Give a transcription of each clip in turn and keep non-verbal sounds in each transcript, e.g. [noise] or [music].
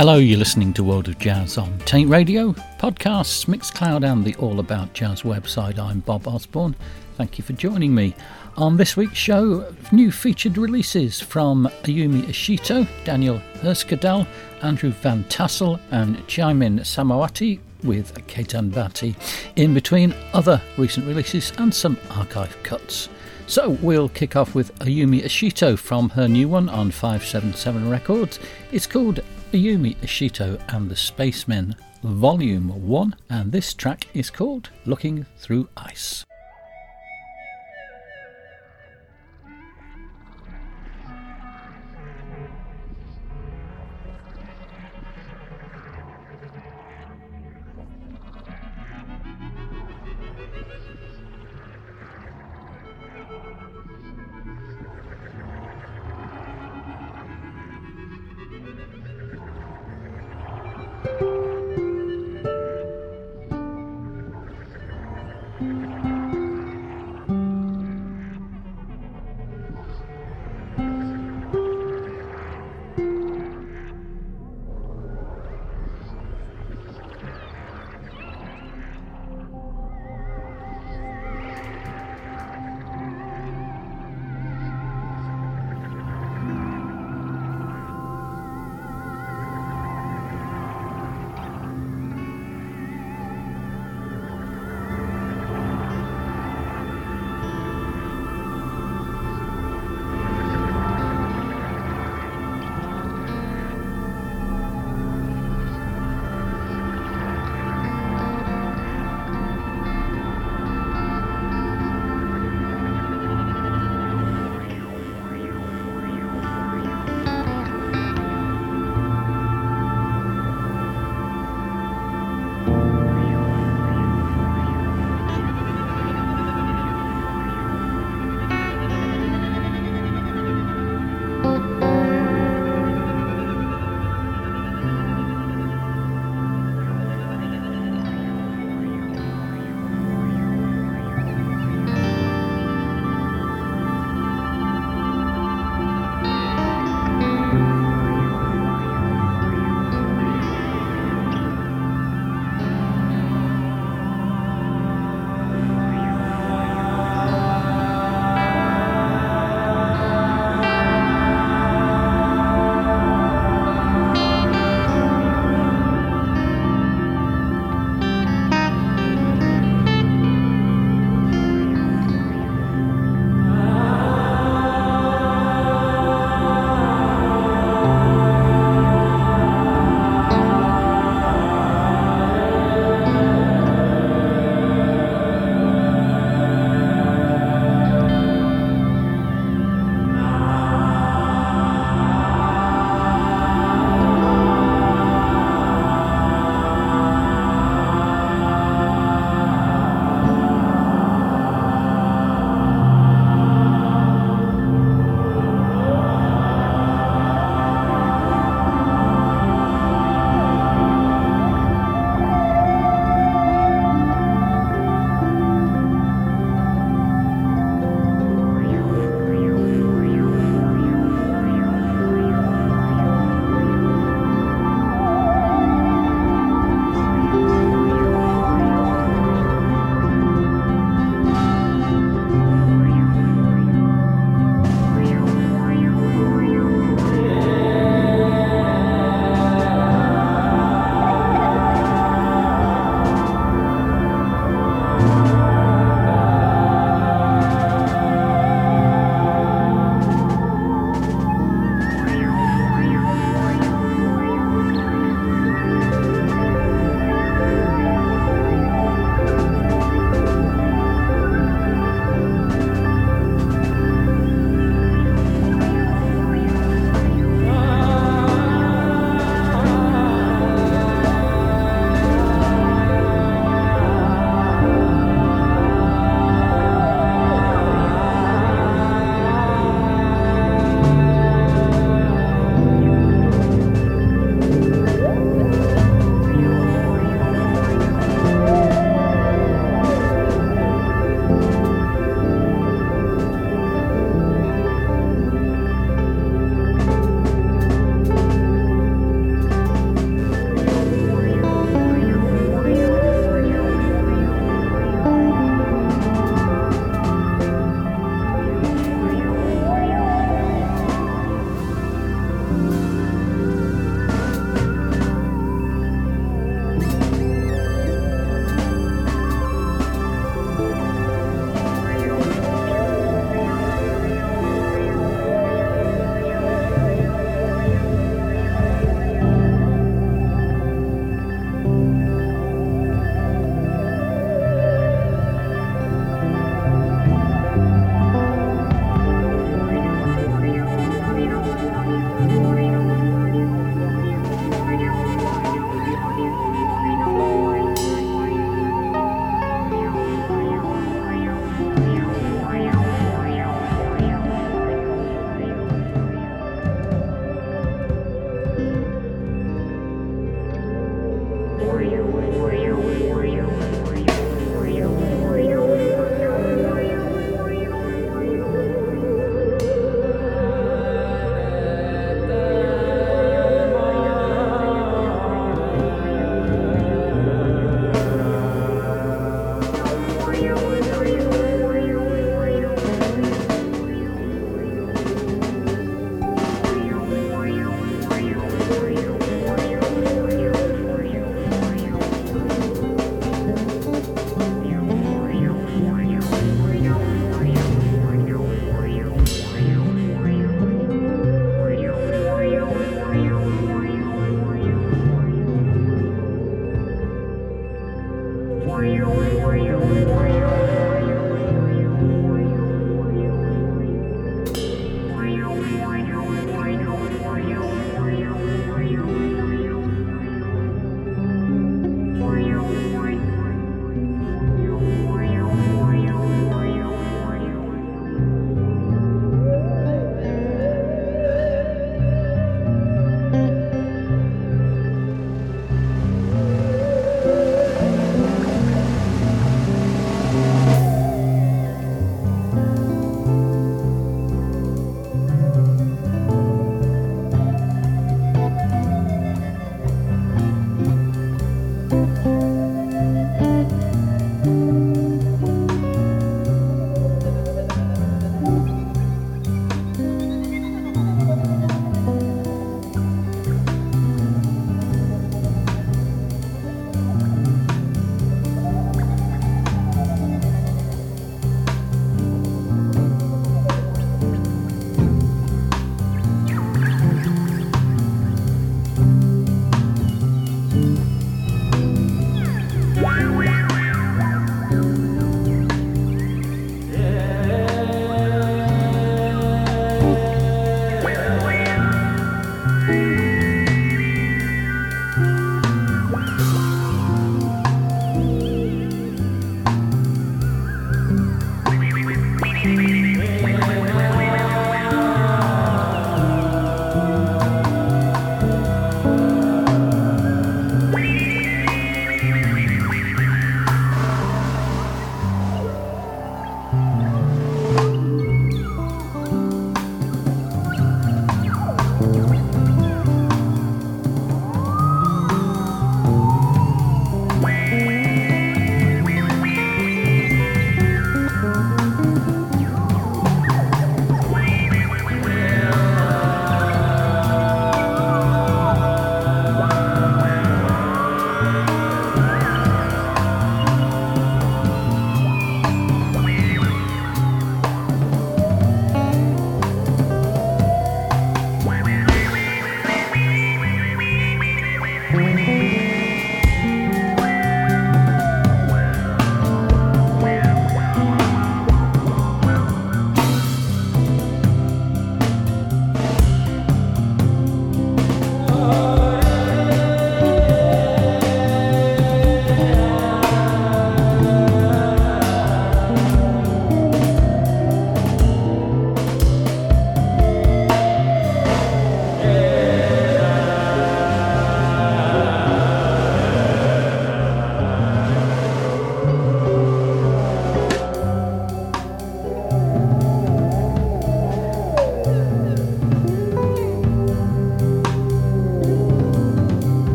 Hello, you're listening to World of Jazz on Taint Radio, podcasts, Mixcloud, and the All About Jazz website. I'm Bob Osborne. Thank you for joining me. On this week's show, new featured releases from Ayumi Ishito, Daniel Herskedal, Andrew Van Tassel, and Jaimin Samawati with Ketan Bhatti, in between other recent releases and some archive cuts. So we'll kick off with Ayumi Ishito from her new one on 577 Records. It's called Ayumi Ishito and the Spacemen, Volume 1, and this track is called Looking Through Ice.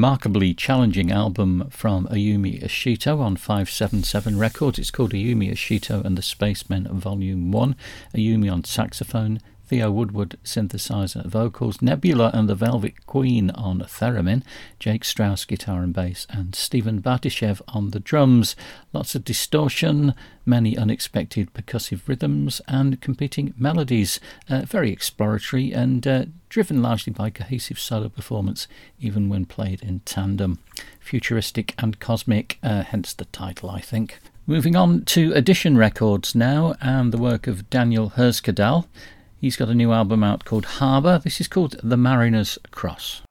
Remarkably challenging album from Ayumi Ishito on 577 Records. It's called Ayumi Ishito and the Spacemen Volume 1. Ayumi on saxophone, Theo Woodward synthesizer vocals, Nebula and the Velvet Queen on theremin, Jake Strauss guitar and bass, and Stephen Batishev on the drums. Lots of distortion, many unexpected percussive rhythms, and competing melodies. Uh, very exploratory and uh, driven largely by cohesive solo performance, even when played in tandem. Futuristic and cosmic, uh, hence the title, I think. Moving on to Edition Records now, and the work of Daniel Herskedal. He's got a new album out called Harbour. This is called The Mariner's Cross.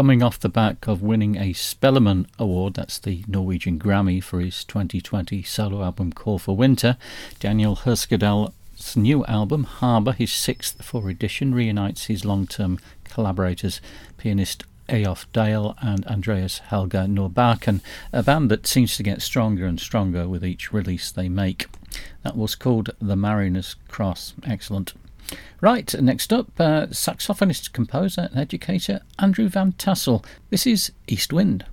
Coming off the back of winning a Spellemann Award, that's the Norwegian Grammy, for his 2020 solo album Call for Winter, Daniel Herskedal's new album, Harbour, his sixth for edition, reunites his long term collaborators, pianist Eyolf Dale and Andreas Helge Norbakken, a band that seems to get stronger and stronger with each release they make. That was called The Mariner's Cross. Excellent. Right, next up, uh, saxophonist, composer, and educator Andrew Van Tassel. This is East Wind.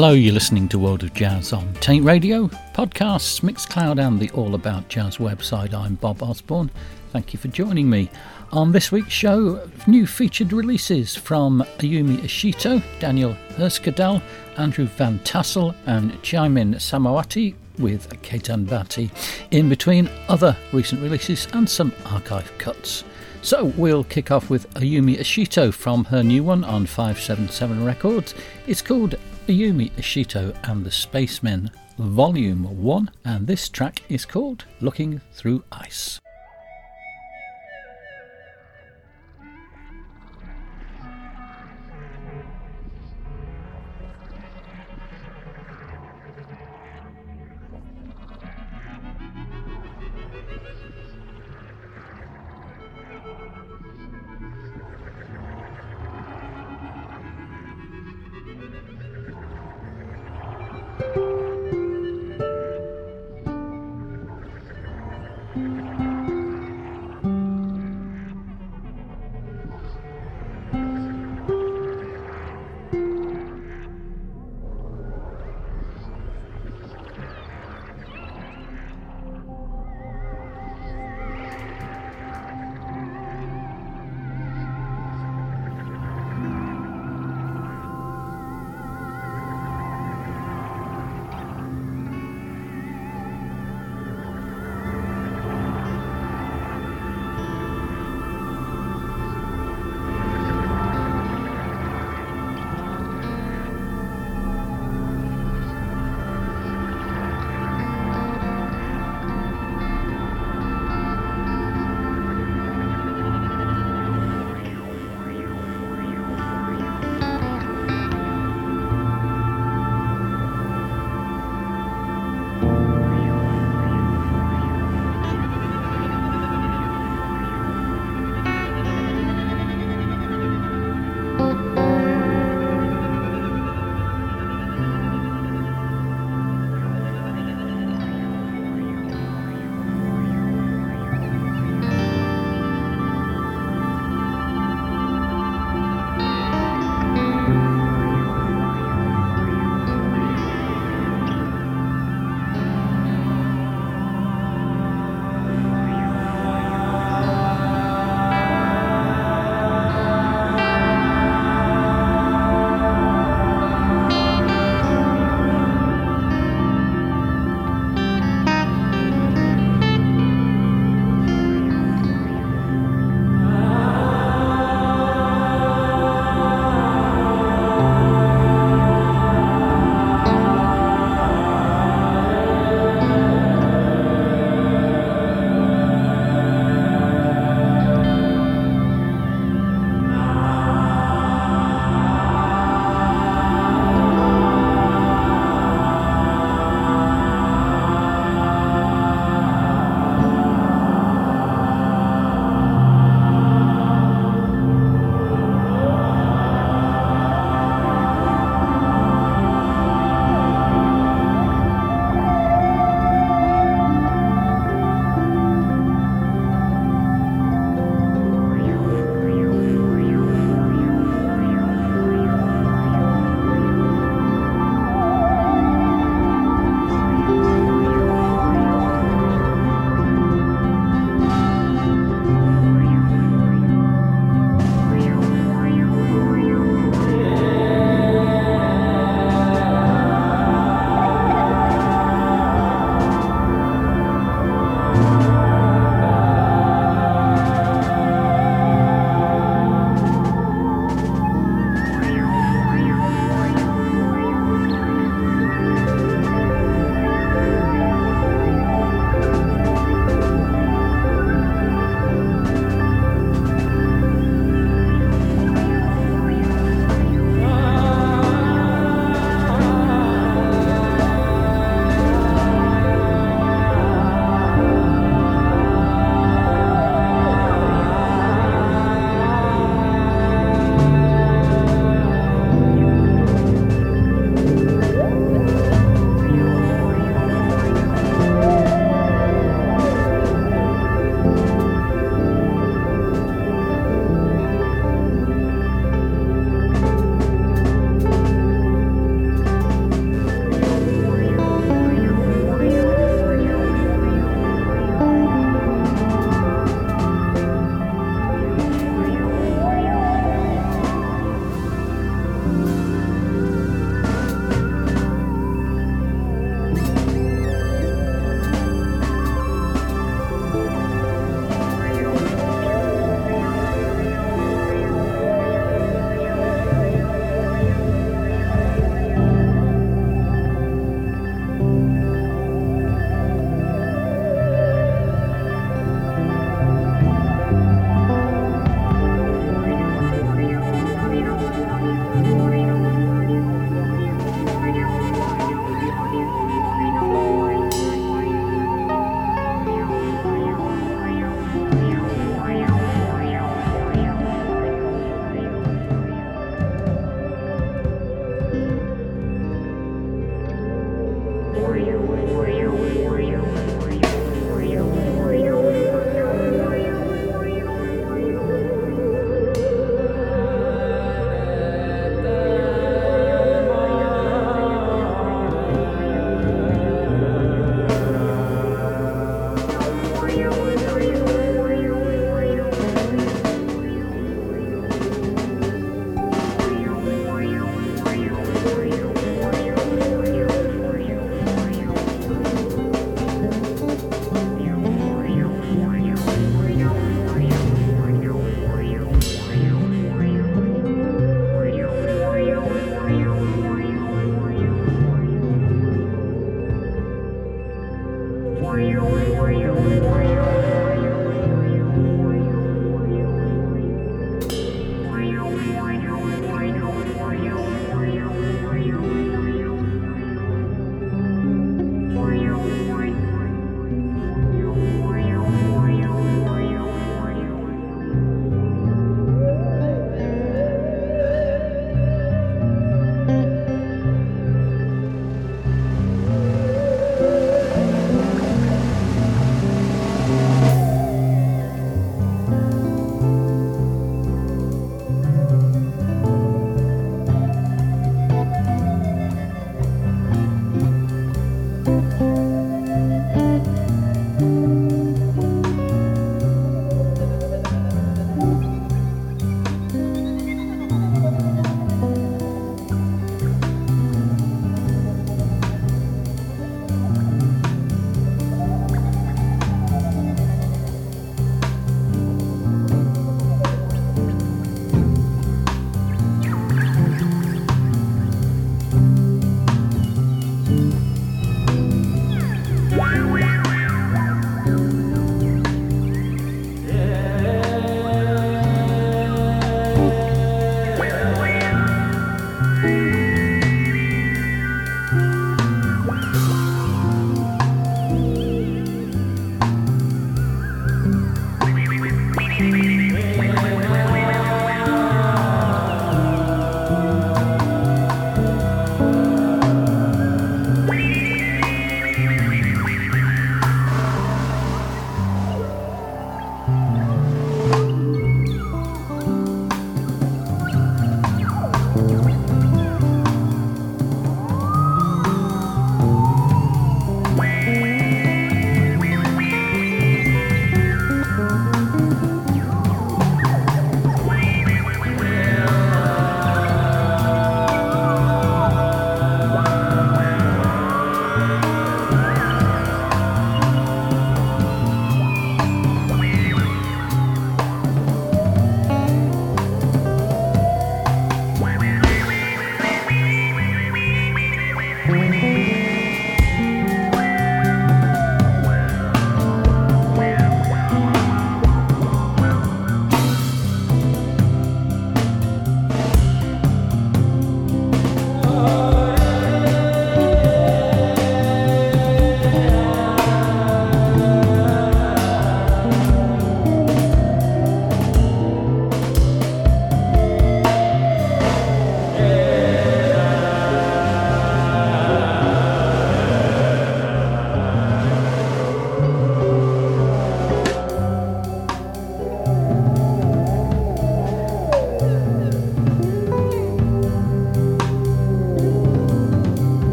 Hello, you're listening to World of Jazz on Taint Radio, podcasts, Mixcloud, and the All About Jazz website. I'm Bob Osborne. Thank you for joining me. On this week's show, new featured releases from Ayumi Ishito, Daniel Herskedal, Andrew Van Tassel, and Jaimin Samawati with Ketan Bhatti, in between other recent releases and some archive cuts. So we'll kick off with Ayumi Ishito from her new one on 577 Records. It's called Ayumi Ishito and the Spacemen, Volume 1, and this track is called Looking Through Ice.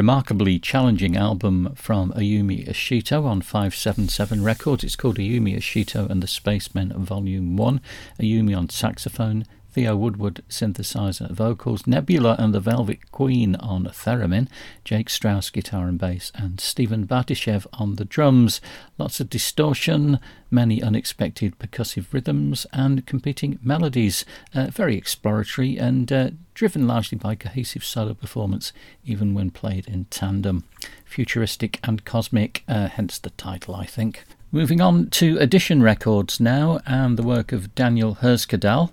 Remarkably challenging album from Ayumi Ishito on 577 Records. It's called Ayumi Ishito and the Spacemen Volume 1. Ayumi on saxophone, Theo Woodward synthesizer vocals, Nebula and the Velvet Queen on theremin, Jake Strauss guitar and bass, and Stephen Bartishev on the drums. Lots of distortion, many unexpected percussive rhythms, and competing melodies. Uh, very exploratory and uh, driven largely by cohesive solo performance, even when played in tandem. Futuristic and cosmic, uh, hence the title, I think. Moving on to Edition Records now, and the work of Daniel Herskedal.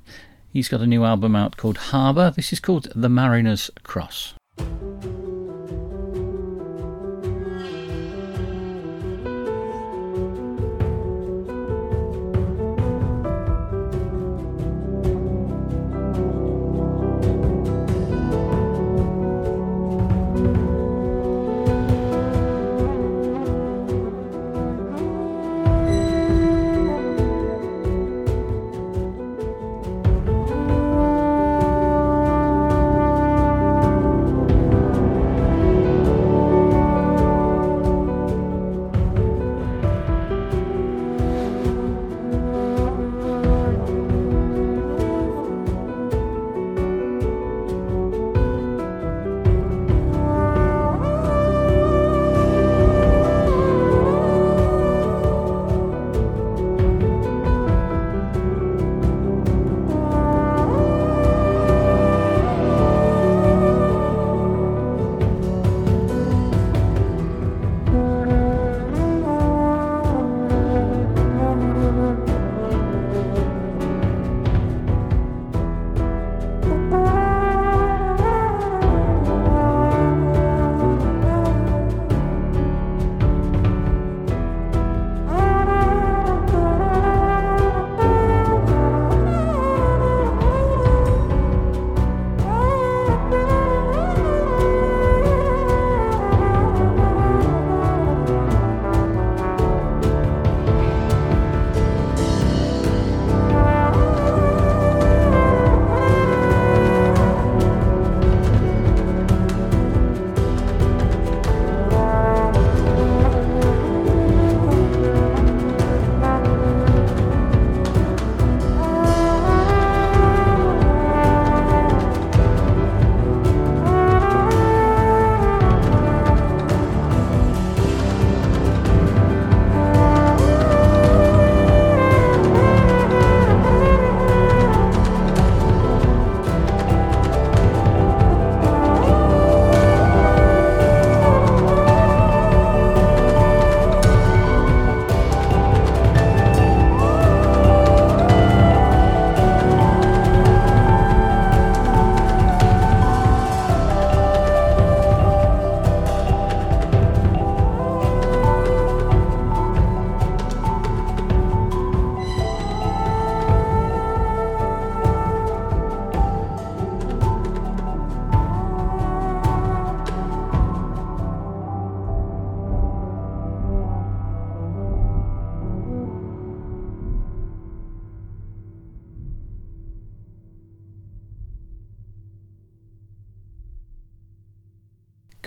He's got a new album out called Harbour. This is called The Mariner's Cross.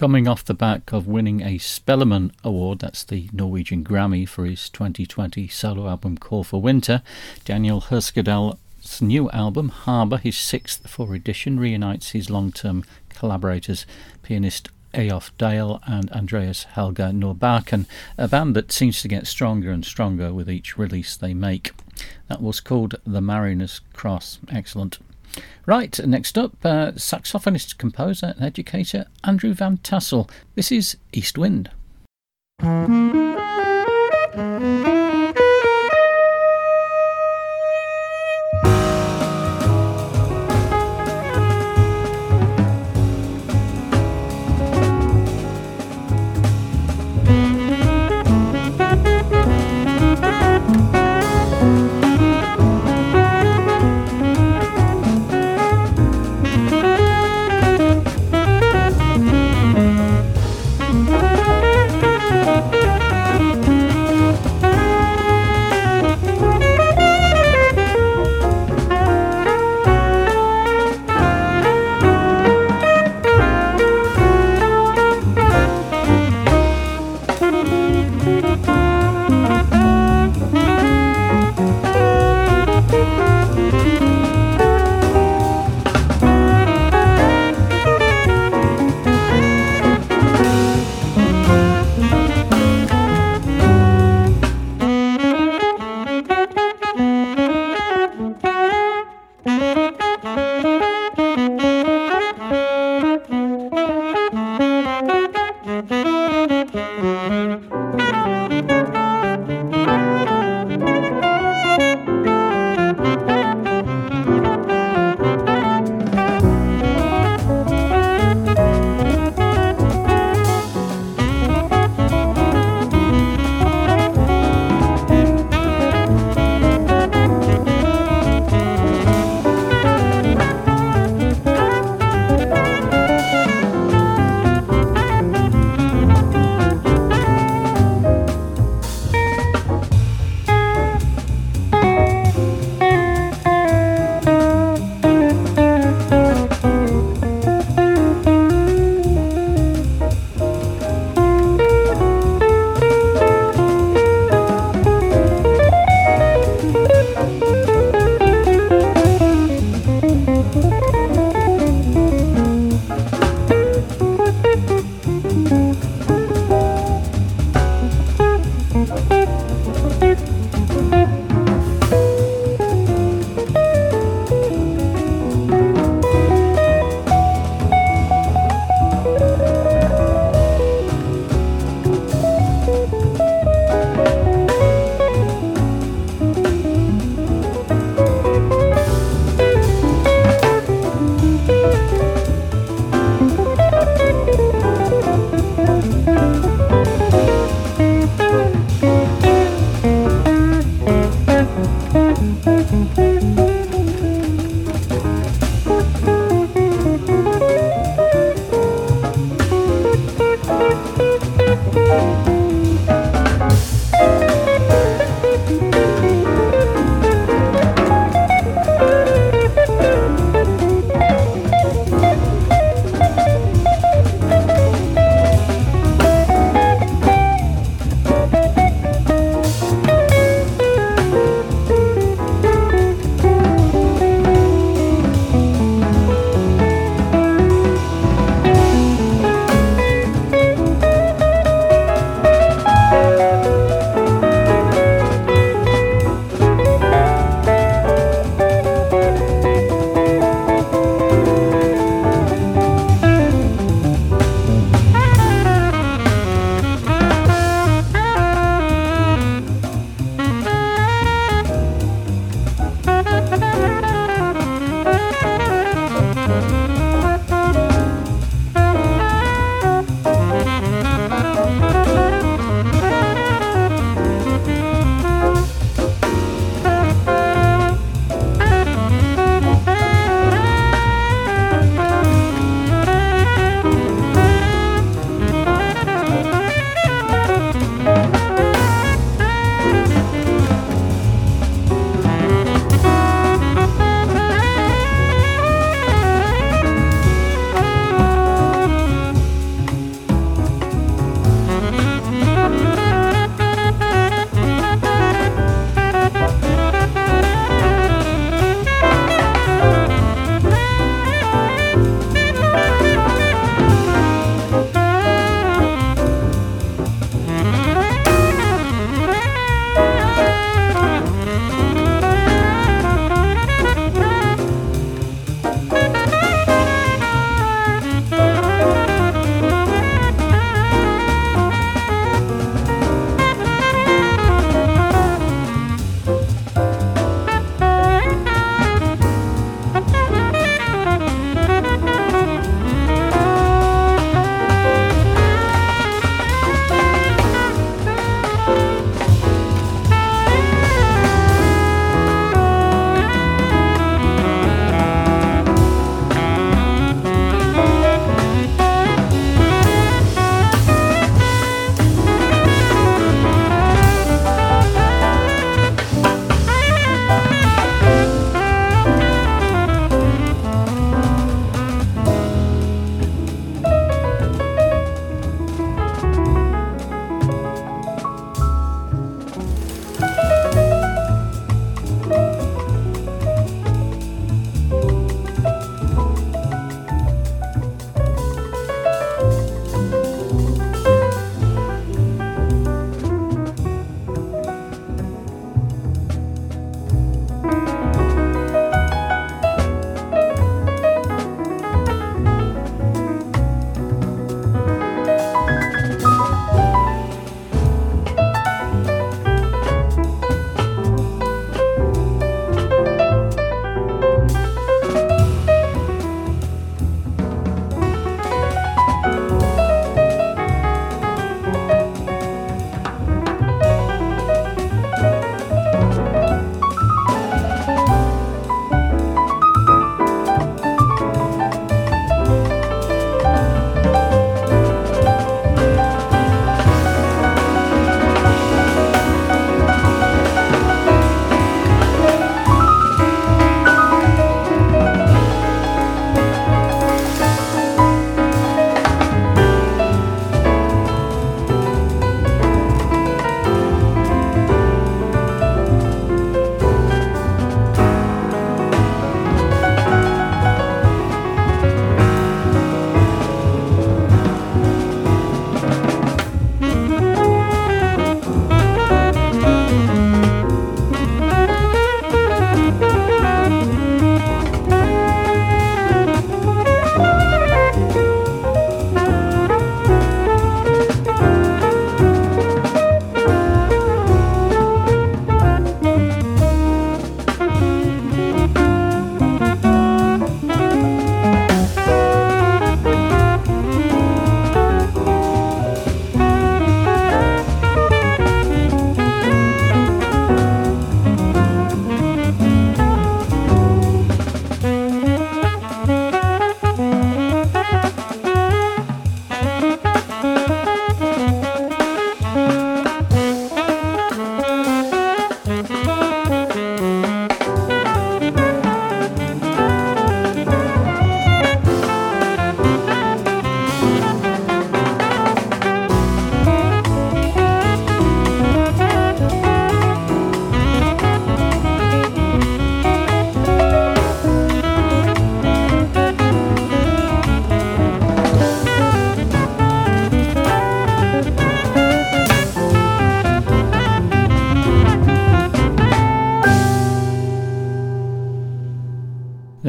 Coming off the back of winning a Spellemann Award, that's the Norwegian Grammy for his 2020 solo album Call for Winter, Daniel Herskedal's new album, Harbour, his sixth for edition, reunites his long term collaborators, pianist Eyolf Dale and Andreas Helge Norbakken, a band that seems to get stronger and stronger with each release they make. That was called The Mariner's Cross. Excellent. Right, next up, uh, saxophonist, composer, and educator Andrew Van Tassel. This is East Wind.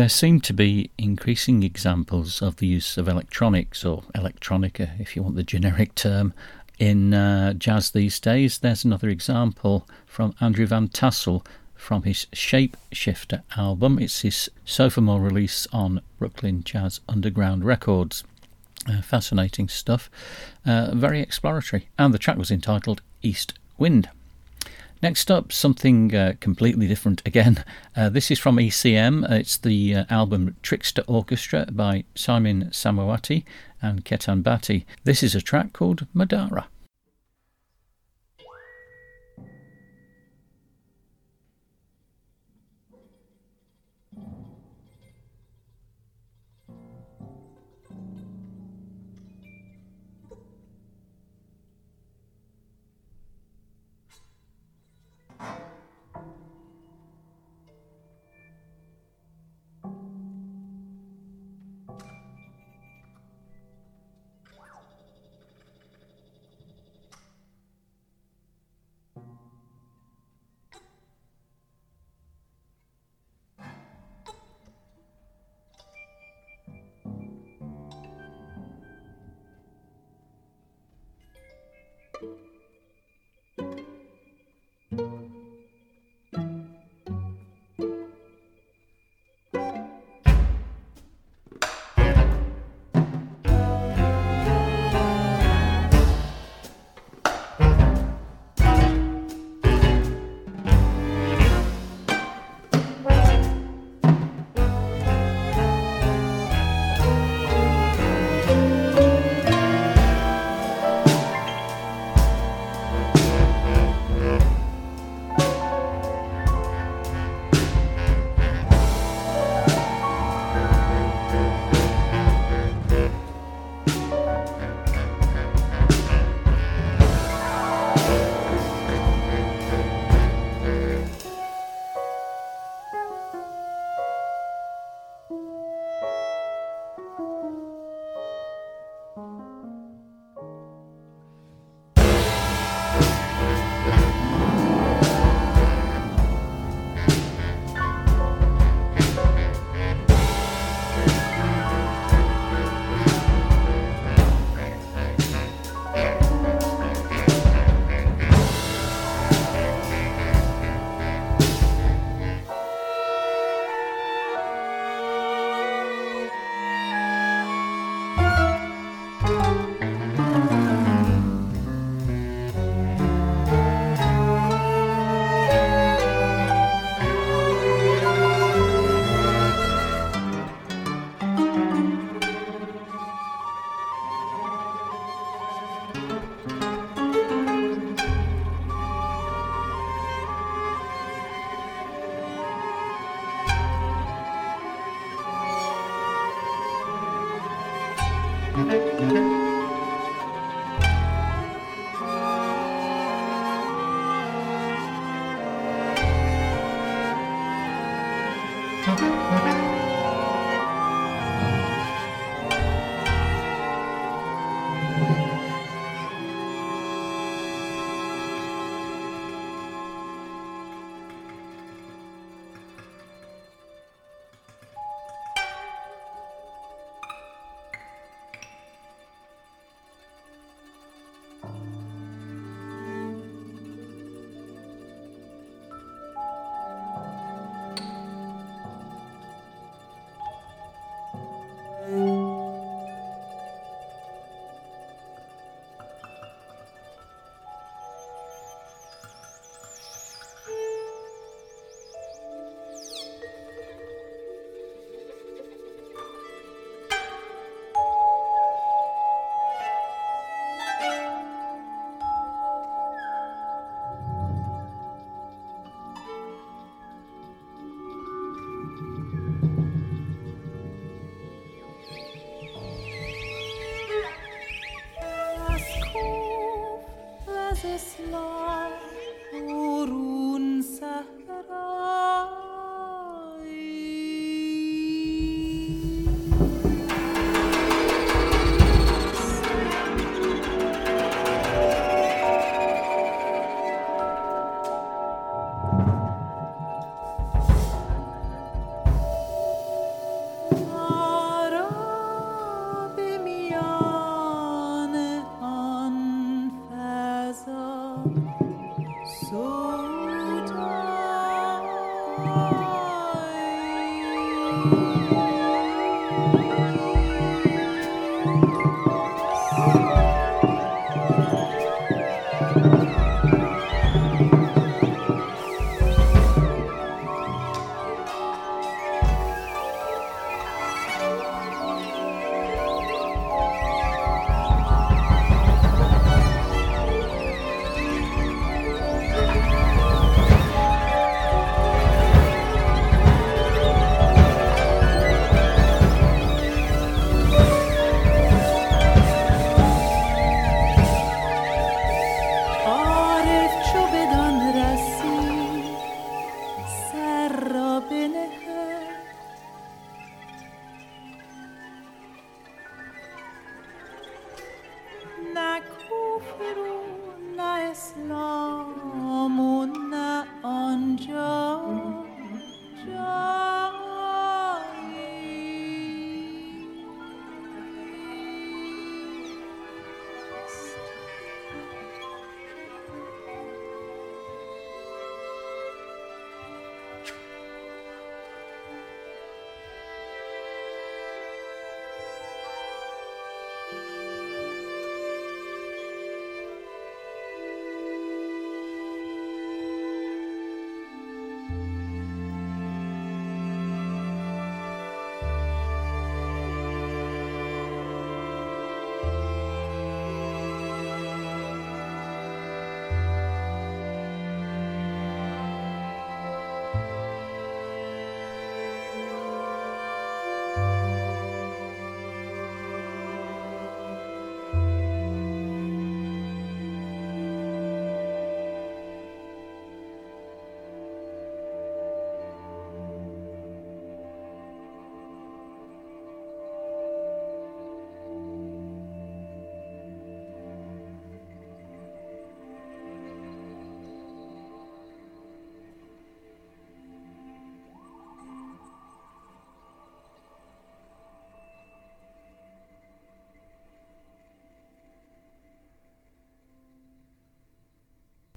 There seem to be increasing examples of the use of electronics, or electronica if you want the generic term, in uh, jazz these days. There's another example from Andrew Van Tassel from his Shape Shifter album. It's his sophomore release on Brooklyn Jazz Underground Records. Uh, fascinating stuff, uh, very exploratory, and the track was entitled East Wind. Next up, something uh, completely different again. [laughs] Uh, this is from ECM. It's the uh, album Trickster Orchestra by Simon Samawatie and Ketan Bhatti. This is a track called Madara.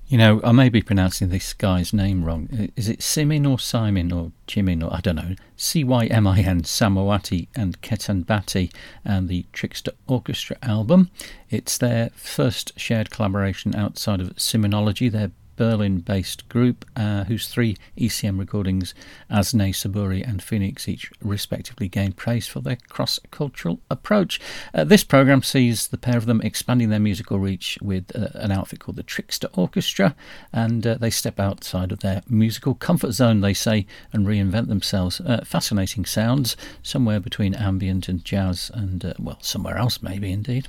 You know, I may be pronouncing this guy's name wrong. Is it Simin or Simon or Jimin or I don't know? C Y M I N, Samawatie and Ketan Bhatti and the Trickster Orchestra album. It's their first shared collaboration outside of Cyminology, their Berlin based group uh, whose three ECM recordings, As Ney, Saburi, and Phoenix, each respectively gained praise for their cross cultural approach. Uh, this programme sees the pair of them expanding their musical reach with uh, an outfit called the Trickster Orchestra, and uh, they step outside of their musical comfort zone, they say, and reinvent themselves. Uh, fascinating sounds, somewhere between ambient and jazz, and, uh, well, somewhere else, maybe indeed.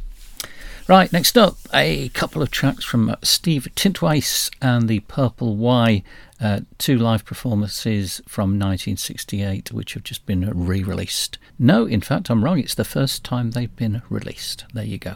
Right, next up, a couple of tracks from Steve Tintweiss and the Purple Why, uh, two live performances from 1968, which have just been re released. No, in fact, I'm wrong, it's the first time they've been released. There you go.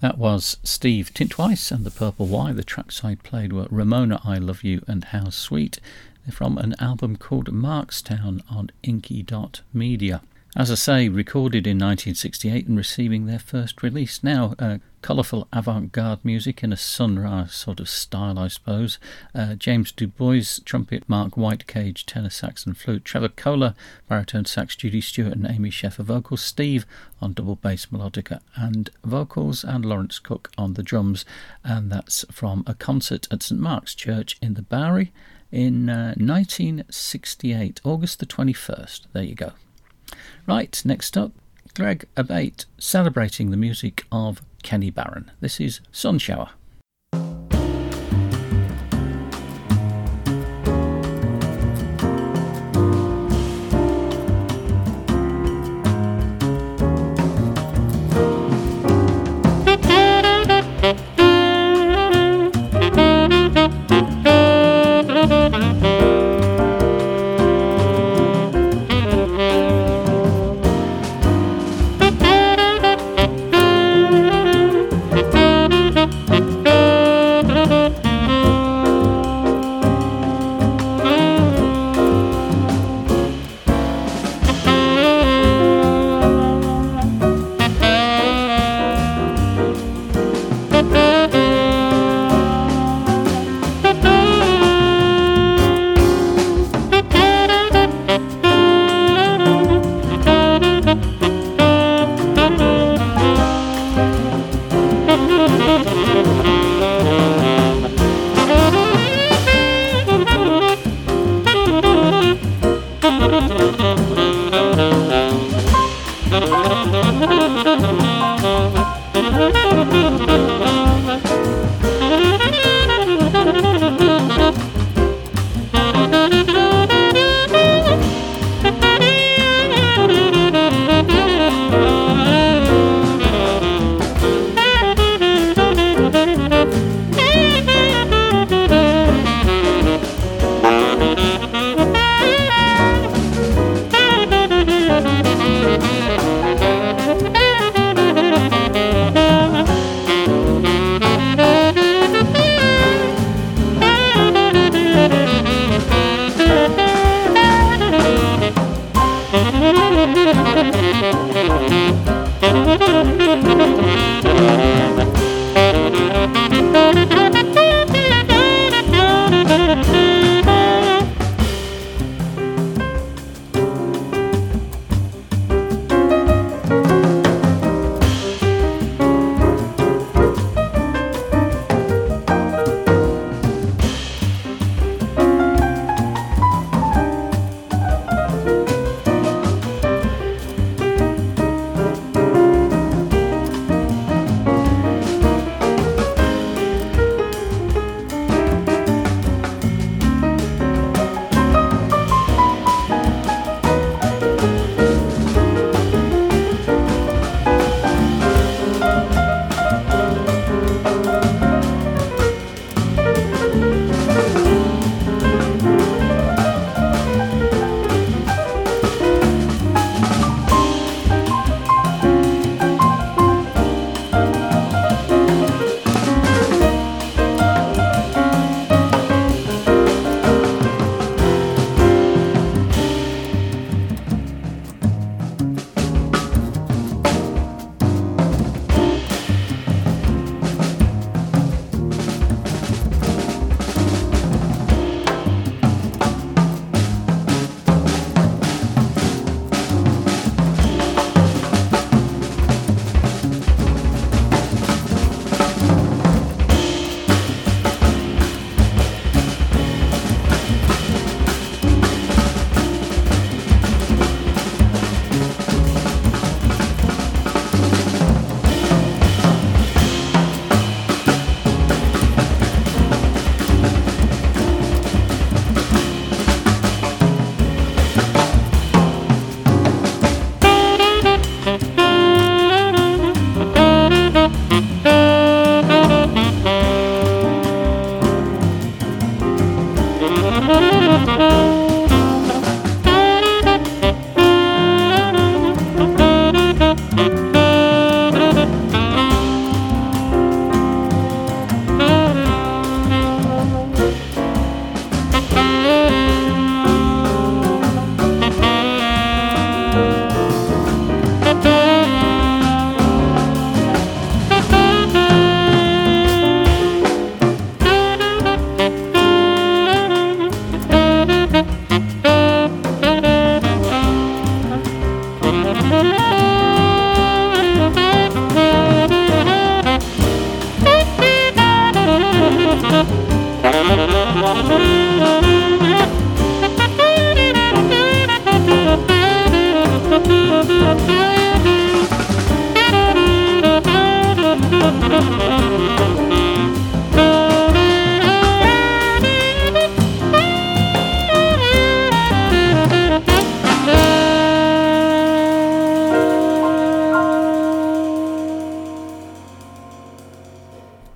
That was Steve Tintweiss and the Purple Why. The tracks I played were Ramona, I Love You, and How Sweet. They're from an album called Marks Time on Inky Dot Media. As I say, recorded in 1968 and receiving their first release. Now, uh, colourful avant garde music in a sunrise sort of style, I suppose. Uh, James DuBoise, trumpet, Mark Whitecage, tenor sax and flute. Trevor Koehler, baritone sax, Judy Stewart and Amy Sheffer vocals. Steve on double bass melodica and vocals, and Laurence Cook on the drums. And that's from a concert at St Mark's Church in the Bowery in uh, 1968, August the 21st. There you go. Right, next up, Greg Abate celebrating the music of Kenny Barron. This is Sunshower.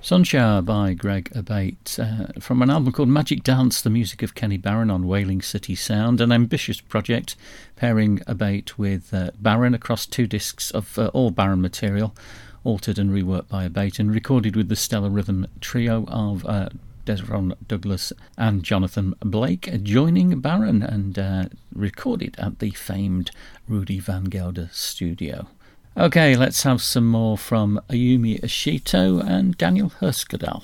Sunshower by Greg Abate uh, from an album called Magic Dance, the music of Kenny Barron on Whaling City Sound, an ambitious project pairing Abate with uh, Barron across two discs of uh, all Barron material altered and reworked by Abate, and recorded with the Stellar Rhythm trio of uh, Dezron Douglas and Jonathan Blake, joining Barron and uh, recorded at the famed Rudy Van Gelder studio. Okay, let's have some more from Ayumi Ishito and Daniel Herskedal.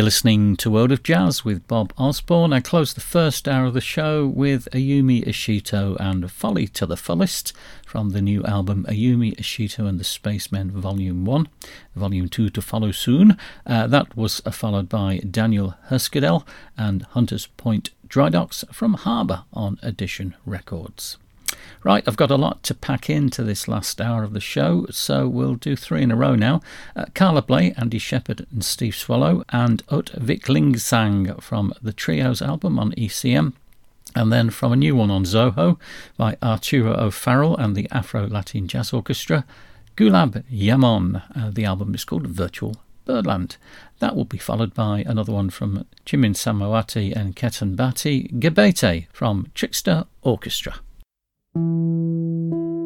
You're listening to World of Jazz with Bob Osborne. I closed the first hour of the show with Ayumi Ishito and Folly to the Fullest from the new album Ayumi Ishito and the Spacemen Volume 1, Volume 2 to follow soon. Uh, that was followed by Daniel Herskedal and Hunters Point Dry Docks from Harbour on Edition Records. Right, I've got a lot to pack into this last hour of the show, so we'll do three in a row now. Uh, Carla Bley, Andy Sheppard, and Steve Swallow, and Utviklingssang from the Trios album on ECM. And then from a new one on Zoho by Arturo O'Farrell and the Afro Latin Jazz Orchestra, Gulab Jamun. Uh, the album is called Virtual Birdland. That will be followed by another one from Cymin Samawatie and Ketan Bhatti, Gebete from Trickster Orchestra. thank you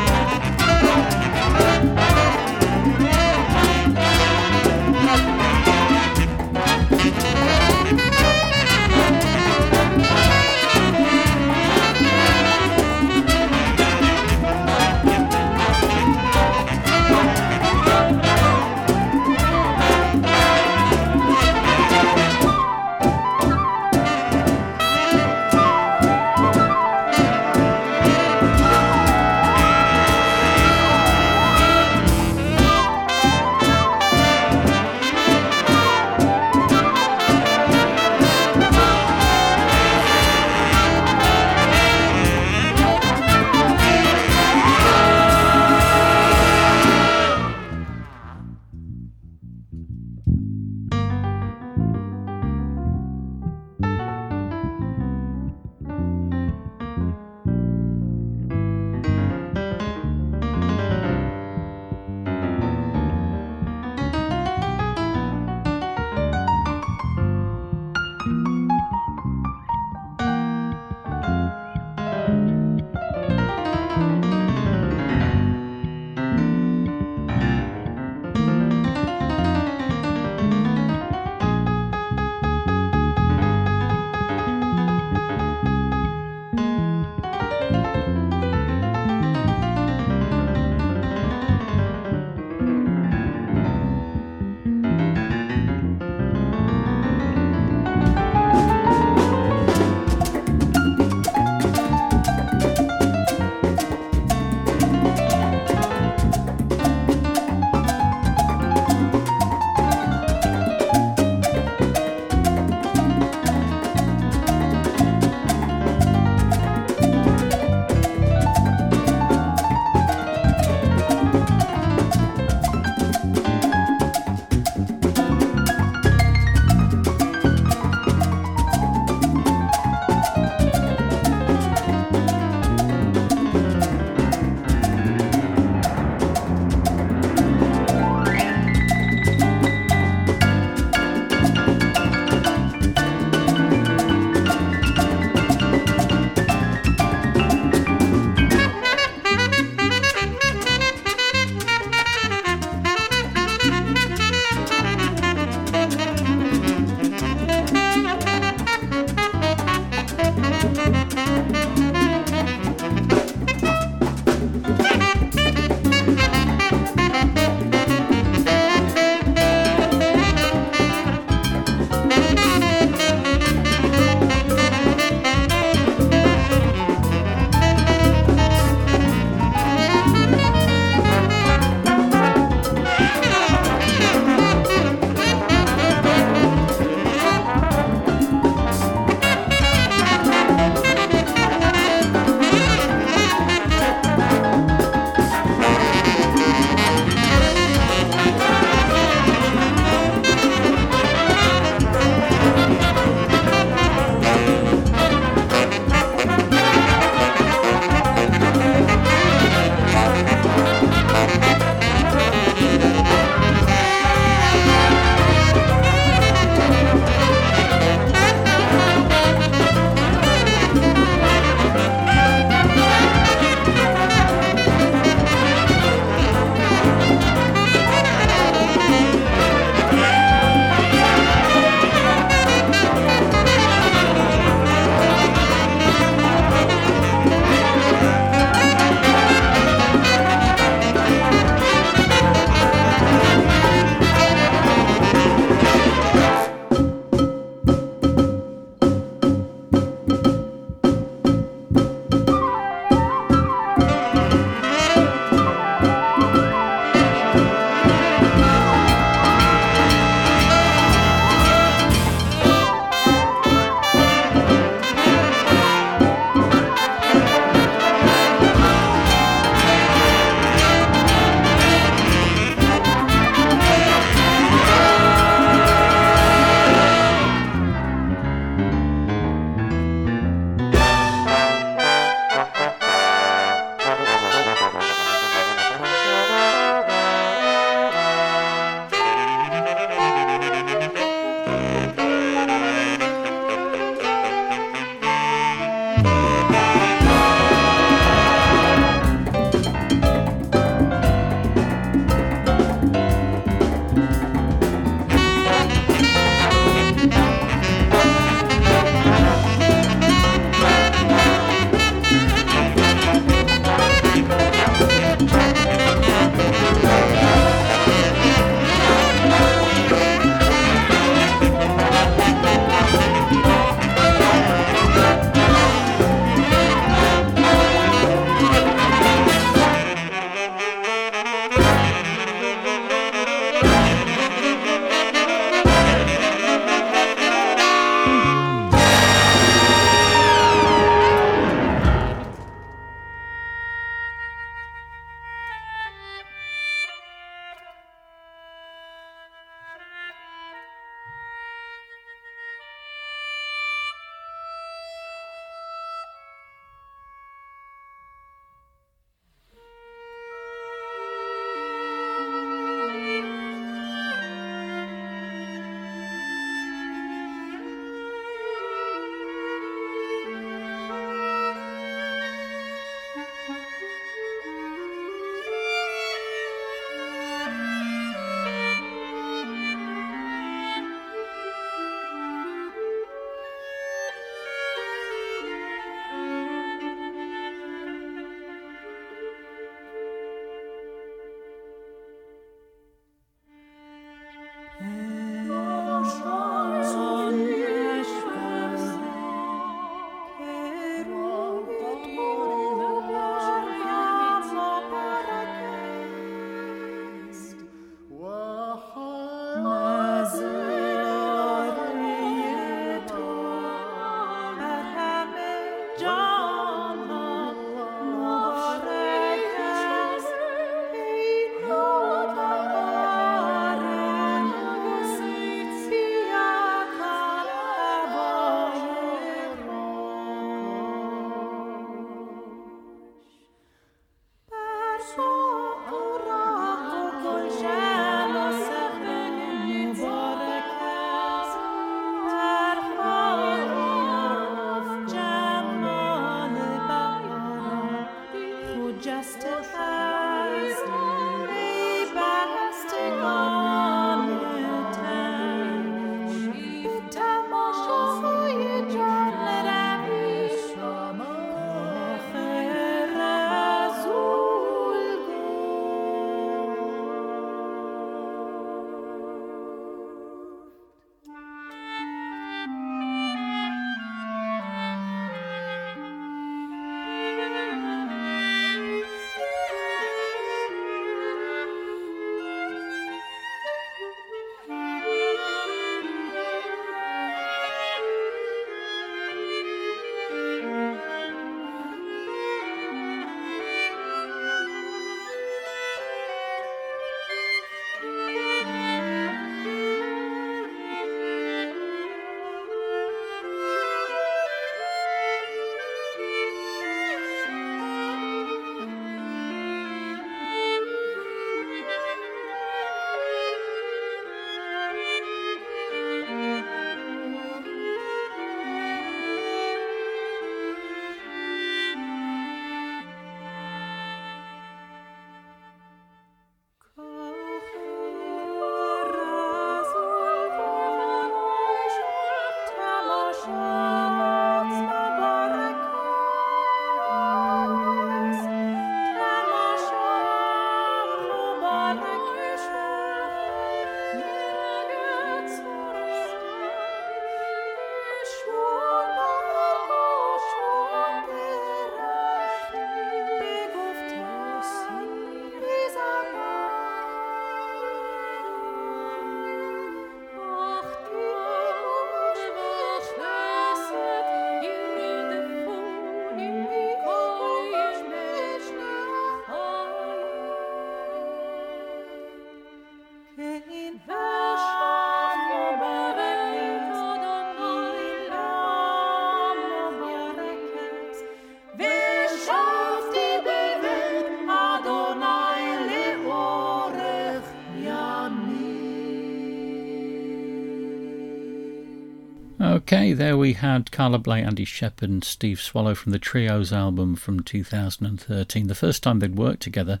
Okay, there we had Carla Bley, Andy Sheppard, and Steve Swallow from the Trios album from 2013. The first time they'd worked together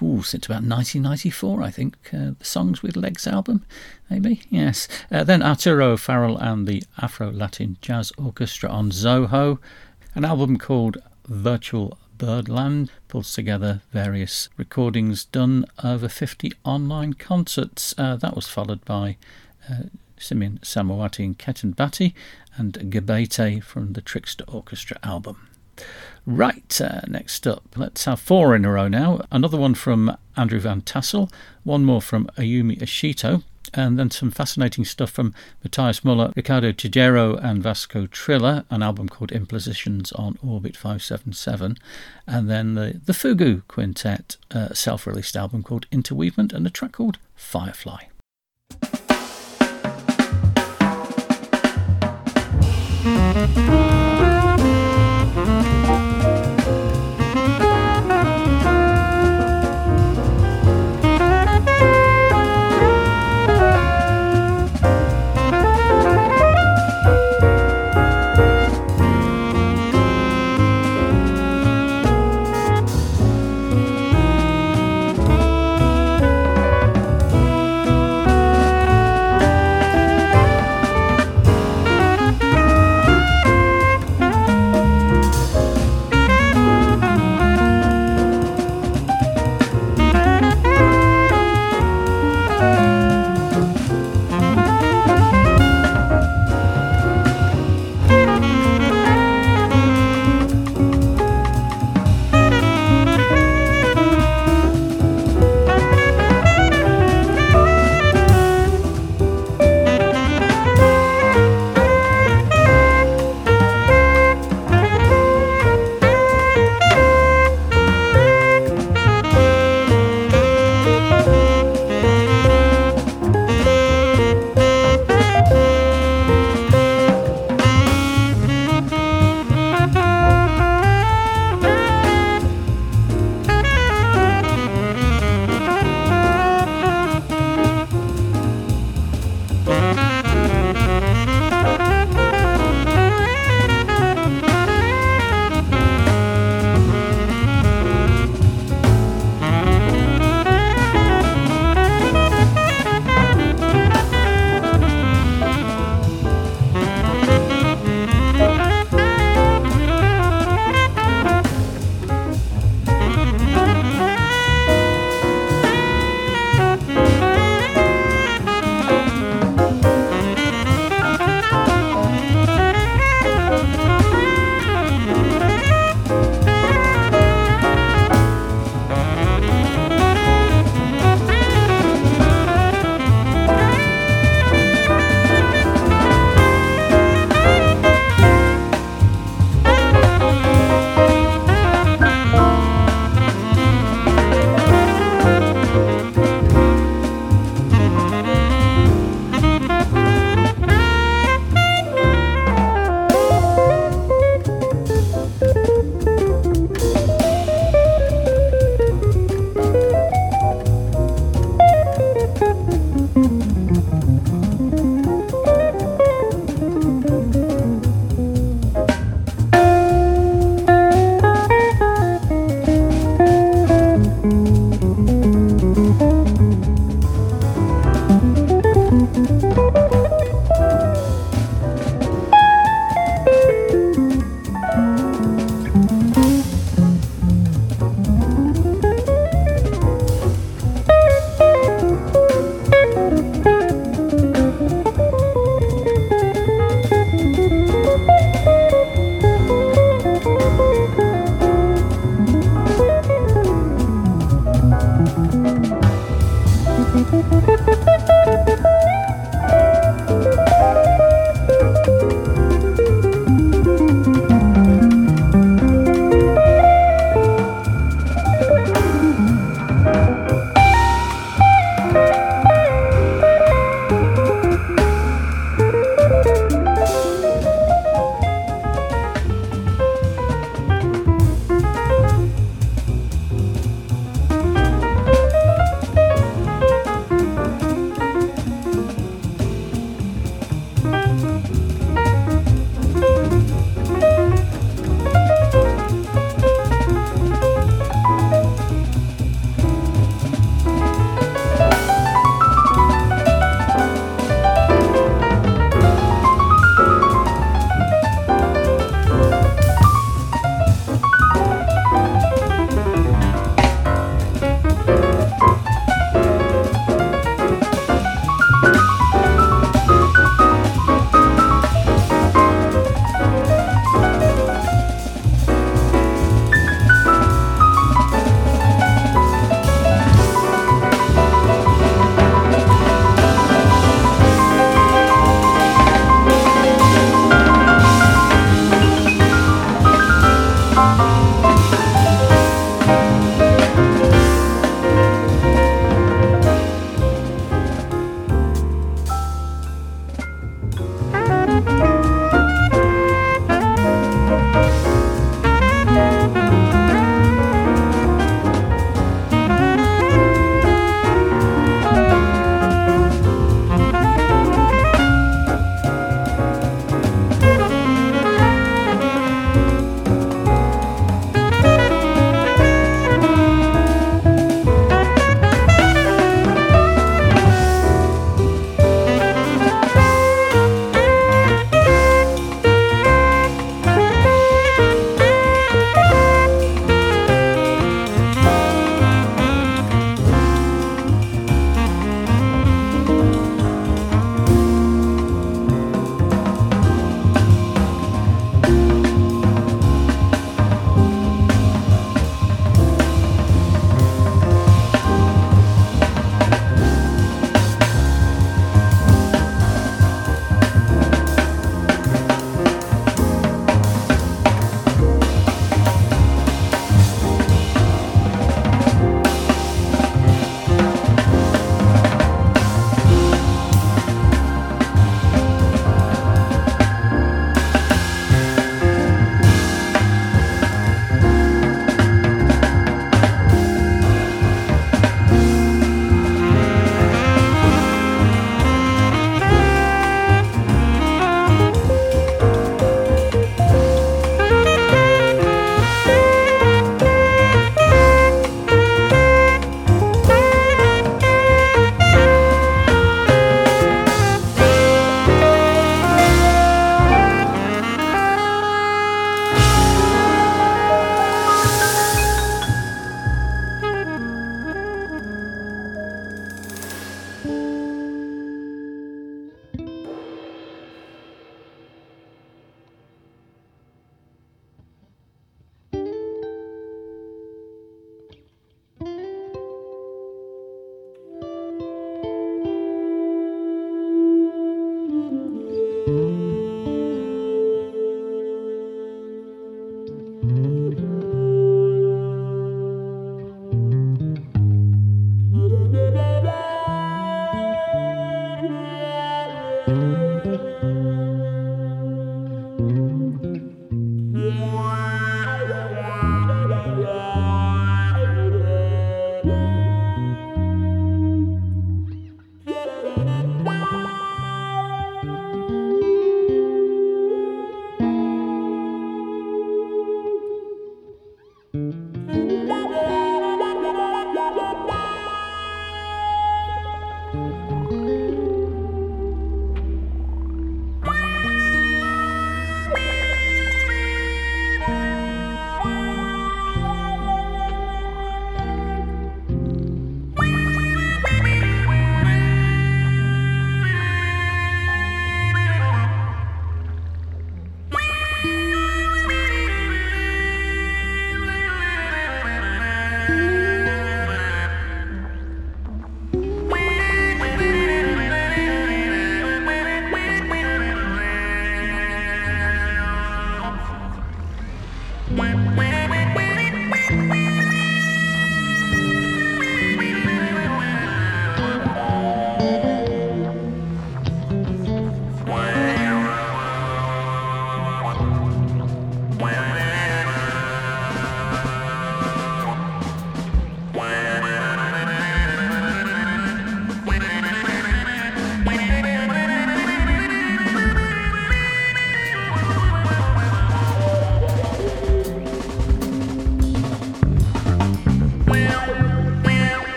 ooh, since about 1994, I think. Uh, the Songs with Legs album, maybe? Yes. Uh, then Arturo O'Farrill and the Afro Latin Jazz Orchestra on Zoho, an album called Virtual Birdland pulls together various recordings done over 50 online concerts. Uh, that was followed by uh, Cymin Samawatie and Ketan Bhatti, and Gebete from the Trickster Orchestra album. Right, uh, next up, let's have four in a row now. Another one from Andrew Van Tassel, one more from Ayumi Ishito, and then some fascinating stuff from Matthias Muller, Ricardo Chigero, and Vasco Trilla, an album called Impositions on Orbit 577, and then the, the Fugu Quintet, a self released album called Interweavement, and a track called Firefly. Música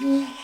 Yeah.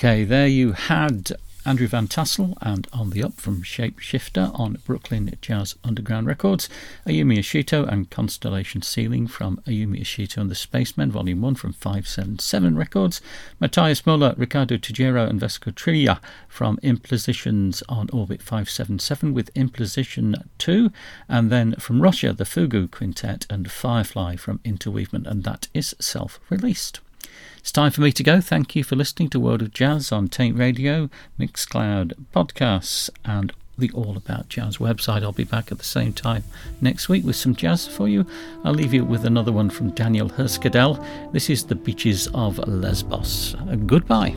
Okay, there you had Andrew Van Tassel and On the Up from Shapeshifter on Brooklyn Jazz Underground Records, Ayumi Ishito and Constellation Ceiling from Ayumi Ishito and the Spacemen, Volume 1 from 577 Records, Matthias Muller, Ricardo Tejero and Vasco Trilla from Impositions on Orbit 577 with Imposition 2, and then from Russia, the Fugu Quintet and Firefly from Interweavement, and that is self released. It's time for me to go. Thank you for listening to World of Jazz on Taint Radio, Mixcloud podcasts, and the All About Jazz website. I'll be back at the same time next week with some jazz for you. I'll leave you with another one from Daniel Herskedal. This is The Beaches of Lesbos. Goodbye.